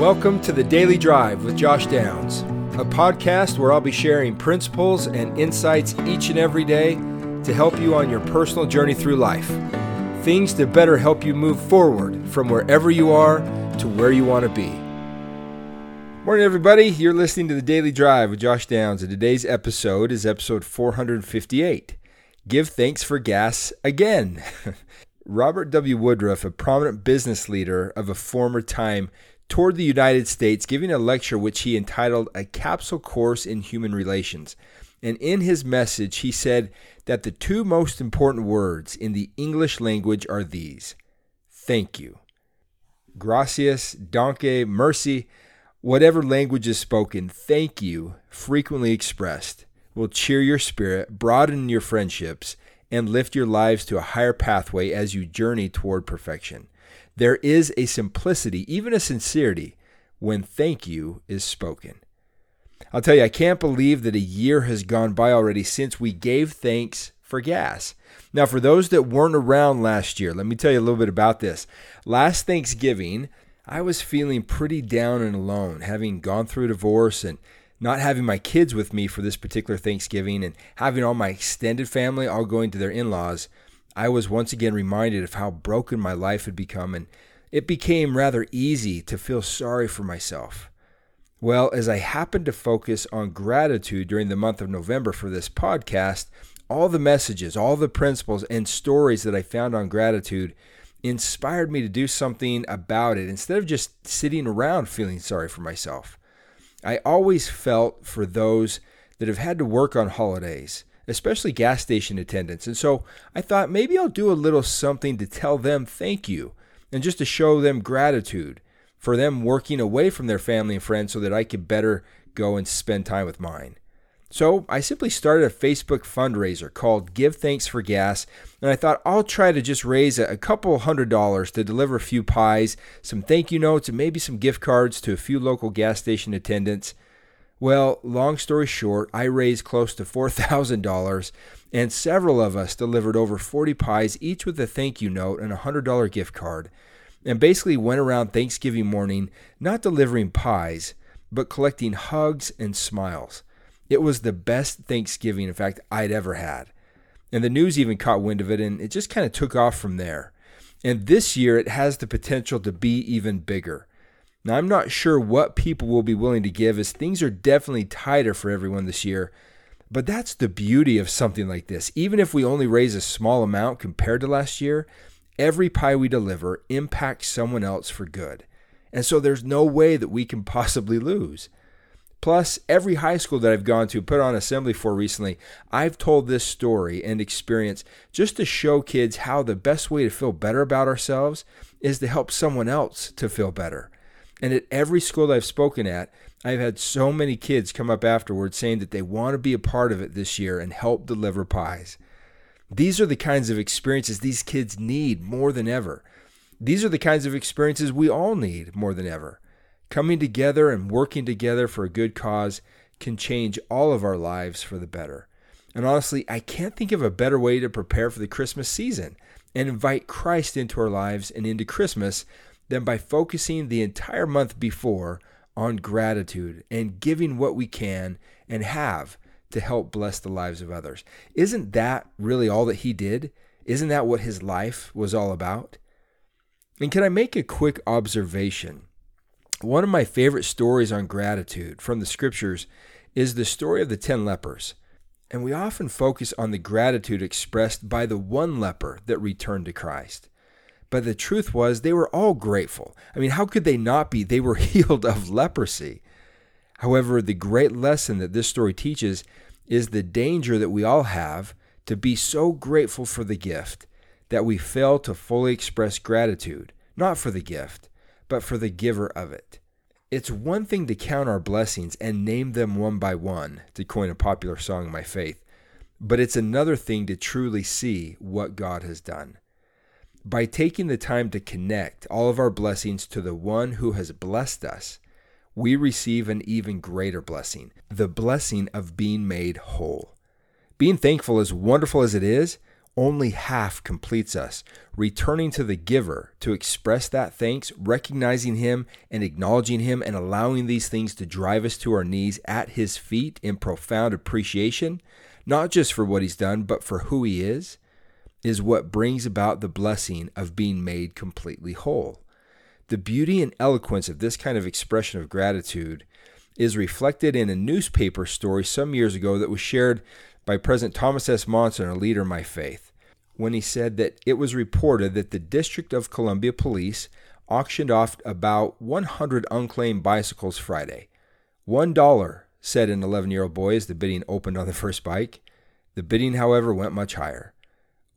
Welcome to the Daily Drive with Josh Downs, a podcast where I'll be sharing principles and insights each and every day to help you on your personal journey through life. Things to better help you move forward from wherever you are to where you want to be. Morning, everybody. You're listening to the Daily Drive with Josh Downs, and today's episode is episode 458 Give Thanks for Gas Again. Robert W. Woodruff, a prominent business leader of a former time, toured the United States giving a lecture which he entitled A Capsule Course in Human Relations. And in his message, he said that the two most important words in the English language are these thank you. Gracias, danke, mercy, whatever language is spoken, thank you, frequently expressed, will cheer your spirit, broaden your friendships, and lift your lives to a higher pathway as you journey toward perfection. There is a simplicity, even a sincerity, when thank you is spoken. I'll tell you, I can't believe that a year has gone by already since we gave thanks for gas. Now, for those that weren't around last year, let me tell you a little bit about this. Last Thanksgiving, I was feeling pretty down and alone, having gone through a divorce and not having my kids with me for this particular Thanksgiving and having all my extended family all going to their in laws. I was once again reminded of how broken my life had become, and it became rather easy to feel sorry for myself. Well, as I happened to focus on gratitude during the month of November for this podcast, all the messages, all the principles, and stories that I found on gratitude inspired me to do something about it instead of just sitting around feeling sorry for myself. I always felt for those that have had to work on holidays especially gas station attendants. And so I thought maybe I'll do a little something to tell them thank you and just to show them gratitude for them working away from their family and friends so that I could better go and spend time with mine. So I simply started a Facebook fundraiser called Give Thanks for Gas, and I thought I'll try to just raise a couple hundred dollars to deliver a few pies, some thank you notes, and maybe some gift cards to a few local gas station attendants. Well, long story short, I raised close to $4,000, and several of us delivered over 40 pies, each with a thank you note and a $100 gift card, and basically went around Thanksgiving morning not delivering pies, but collecting hugs and smiles. It was the best Thanksgiving, in fact, I'd ever had. And the news even caught wind of it, and it just kind of took off from there. And this year, it has the potential to be even bigger. Now, I'm not sure what people will be willing to give as things are definitely tighter for everyone this year. But that's the beauty of something like this. Even if we only raise a small amount compared to last year, every pie we deliver impacts someone else for good. And so there's no way that we can possibly lose. Plus, every high school that I've gone to, put on assembly for recently, I've told this story and experience just to show kids how the best way to feel better about ourselves is to help someone else to feel better. And at every school I've spoken at, I've had so many kids come up afterwards saying that they want to be a part of it this year and help deliver pies. These are the kinds of experiences these kids need more than ever. These are the kinds of experiences we all need more than ever. Coming together and working together for a good cause can change all of our lives for the better. And honestly, I can't think of a better way to prepare for the Christmas season and invite Christ into our lives and into Christmas than by focusing the entire month before on gratitude and giving what we can and have to help bless the lives of others. Isn't that really all that he did? Isn't that what his life was all about? And can I make a quick observation? One of my favorite stories on gratitude from the scriptures is the story of the 10 lepers. And we often focus on the gratitude expressed by the one leper that returned to Christ. But the truth was, they were all grateful. I mean, how could they not be? They were healed of leprosy. However, the great lesson that this story teaches is the danger that we all have to be so grateful for the gift that we fail to fully express gratitude, not for the gift, but for the giver of it. It's one thing to count our blessings and name them one by one, to coin a popular song in my faith, but it's another thing to truly see what God has done. By taking the time to connect all of our blessings to the one who has blessed us, we receive an even greater blessing the blessing of being made whole. Being thankful, as wonderful as it is, Only half completes us. Returning to the giver to express that thanks, recognizing him and acknowledging him, and allowing these things to drive us to our knees at his feet in profound appreciation, not just for what he's done, but for who he is, is what brings about the blessing of being made completely whole. The beauty and eloquence of this kind of expression of gratitude is reflected in a newspaper story some years ago that was shared by President Thomas S. Monson, a leader in my faith, when he said that it was reported that the District of Columbia Police auctioned off about 100 unclaimed bicycles Friday. One dollar, said an 11 year old boy as the bidding opened on the first bike. The bidding, however, went much higher.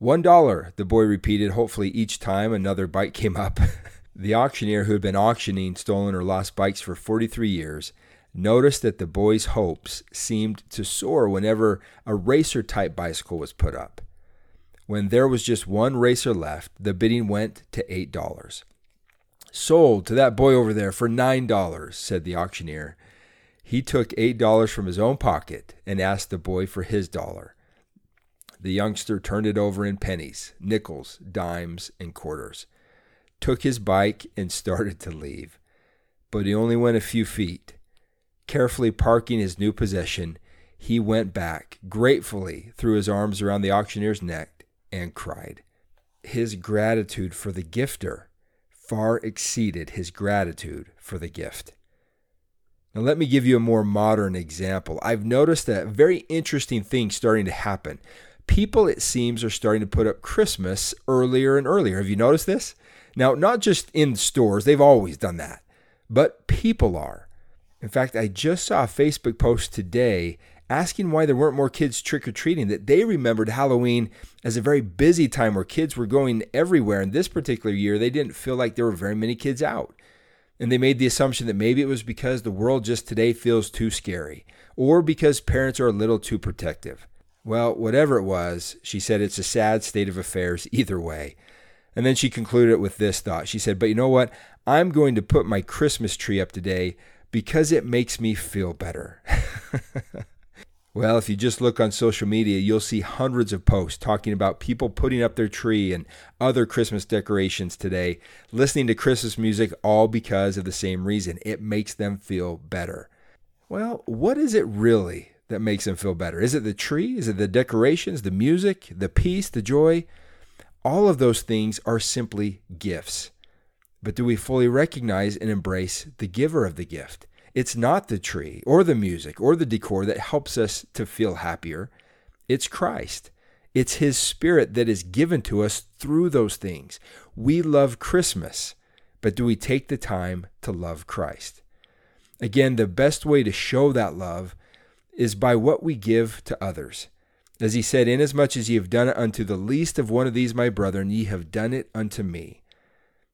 One dollar, the boy repeated, hopefully each time another bike came up. the auctioneer, who had been auctioning stolen or lost bikes for 43 years, noticed that the boy's hopes seemed to soar whenever a racer type bicycle was put up. When there was just one racer left, the bidding went to $8. Sold to that boy over there for $9, said the auctioneer. He took $8 from his own pocket and asked the boy for his dollar. The youngster turned it over in pennies, nickels, dimes, and quarters, took his bike, and started to leave. But he only went a few feet. Carefully parking his new possession, he went back, gratefully threw his arms around the auctioneer's neck, and cried. His gratitude for the gifter far exceeded his gratitude for the gift. Now, let me give you a more modern example. I've noticed a very interesting thing starting to happen people, it seems, are starting to put up Christmas earlier and earlier. Have you noticed this? Now, not just in stores, they've always done that, but people are. In fact, I just saw a Facebook post today asking why there weren't more kids trick or treating, that they remembered Halloween as a very busy time where kids were going everywhere. And this particular year, they didn't feel like there were very many kids out. And they made the assumption that maybe it was because the world just today feels too scary or because parents are a little too protective. Well, whatever it was, she said it's a sad state of affairs either way. And then she concluded it with this thought. She said, But you know what? I'm going to put my Christmas tree up today because it makes me feel better. well, if you just look on social media, you'll see hundreds of posts talking about people putting up their tree and other Christmas decorations today, listening to Christmas music, all because of the same reason it makes them feel better. Well, what is it really that makes them feel better? Is it the tree? Is it the decorations, the music, the peace, the joy? All of those things are simply gifts. But do we fully recognize and embrace the giver of the gift? It's not the tree or the music or the decor that helps us to feel happier. It's Christ. It's His Spirit that is given to us through those things. We love Christmas, but do we take the time to love Christ? Again, the best way to show that love is by what we give to others. As he said, Inasmuch as ye have done it unto the least of one of these my brethren, ye have done it unto me.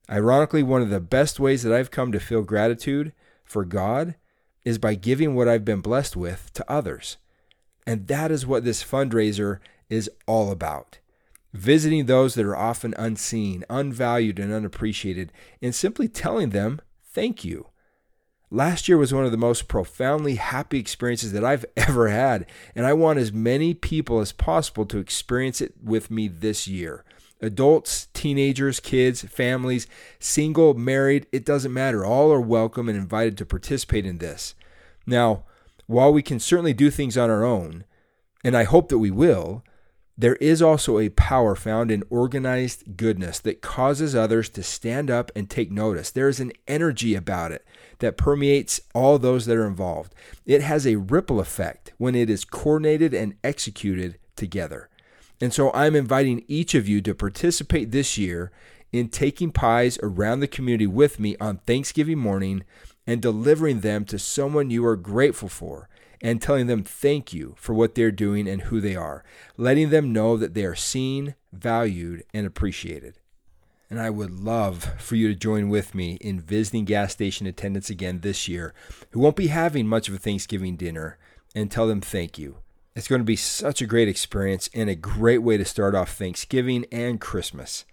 Ironically, one of the best ways that I've come to feel gratitude for God is by giving what I've been blessed with to others. And that is what this fundraiser is all about. Visiting those that are often unseen, unvalued, and unappreciated, and simply telling them, thank you. Last year was one of the most profoundly happy experiences that I've ever had, and I want as many people as possible to experience it with me this year. Adults, teenagers, kids, families, single, married, it doesn't matter. All are welcome and invited to participate in this. Now, while we can certainly do things on our own, and I hope that we will, there is also a power found in organized goodness that causes others to stand up and take notice. There is an energy about it that permeates all those that are involved. It has a ripple effect when it is coordinated and executed together. And so I'm inviting each of you to participate this year in taking pies around the community with me on Thanksgiving morning and delivering them to someone you are grateful for and telling them thank you for what they're doing and who they are, letting them know that they are seen, valued, and appreciated. And I would love for you to join with me in visiting gas station attendants again this year who won't be having much of a Thanksgiving dinner and tell them thank you. It's going to be such a great experience and a great way to start off Thanksgiving and Christmas.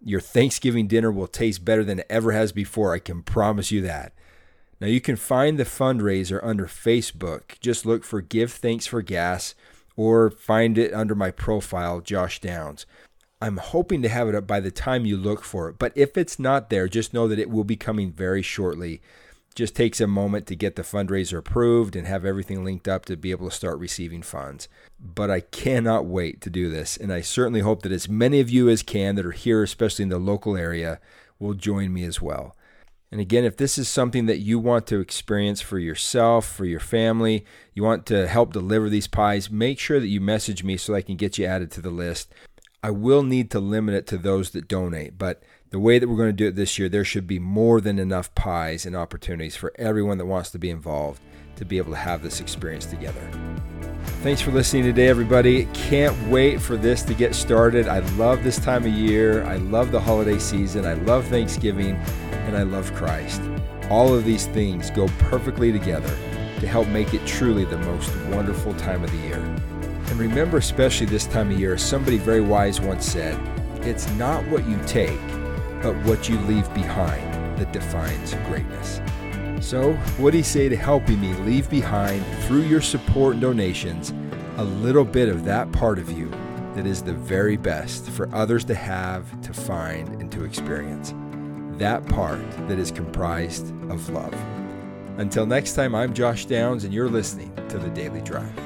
Your Thanksgiving dinner will taste better than it ever has before, I can promise you that. Now you can find the fundraiser under Facebook. Just look for Give Thanks for Gas or find it under my profile, Josh Downs. I'm hoping to have it up by the time you look for it. But if it's not there, just know that it will be coming very shortly. Just takes a moment to get the fundraiser approved and have everything linked up to be able to start receiving funds. But I cannot wait to do this. And I certainly hope that as many of you as can that are here, especially in the local area, will join me as well. And again, if this is something that you want to experience for yourself, for your family, you want to help deliver these pies, make sure that you message me so I can get you added to the list. I will need to limit it to those that donate, but the way that we're going to do it this year, there should be more than enough pies and opportunities for everyone that wants to be involved to be able to have this experience together. Thanks for listening today, everybody. Can't wait for this to get started. I love this time of year. I love the holiday season. I love Thanksgiving, and I love Christ. All of these things go perfectly together to help make it truly the most wonderful time of the year. And remember, especially this time of year, somebody very wise once said, It's not what you take, but what you leave behind that defines greatness. So, what do you say to helping me leave behind, through your support and donations, a little bit of that part of you that is the very best for others to have, to find, and to experience? That part that is comprised of love. Until next time, I'm Josh Downs, and you're listening to The Daily Drive.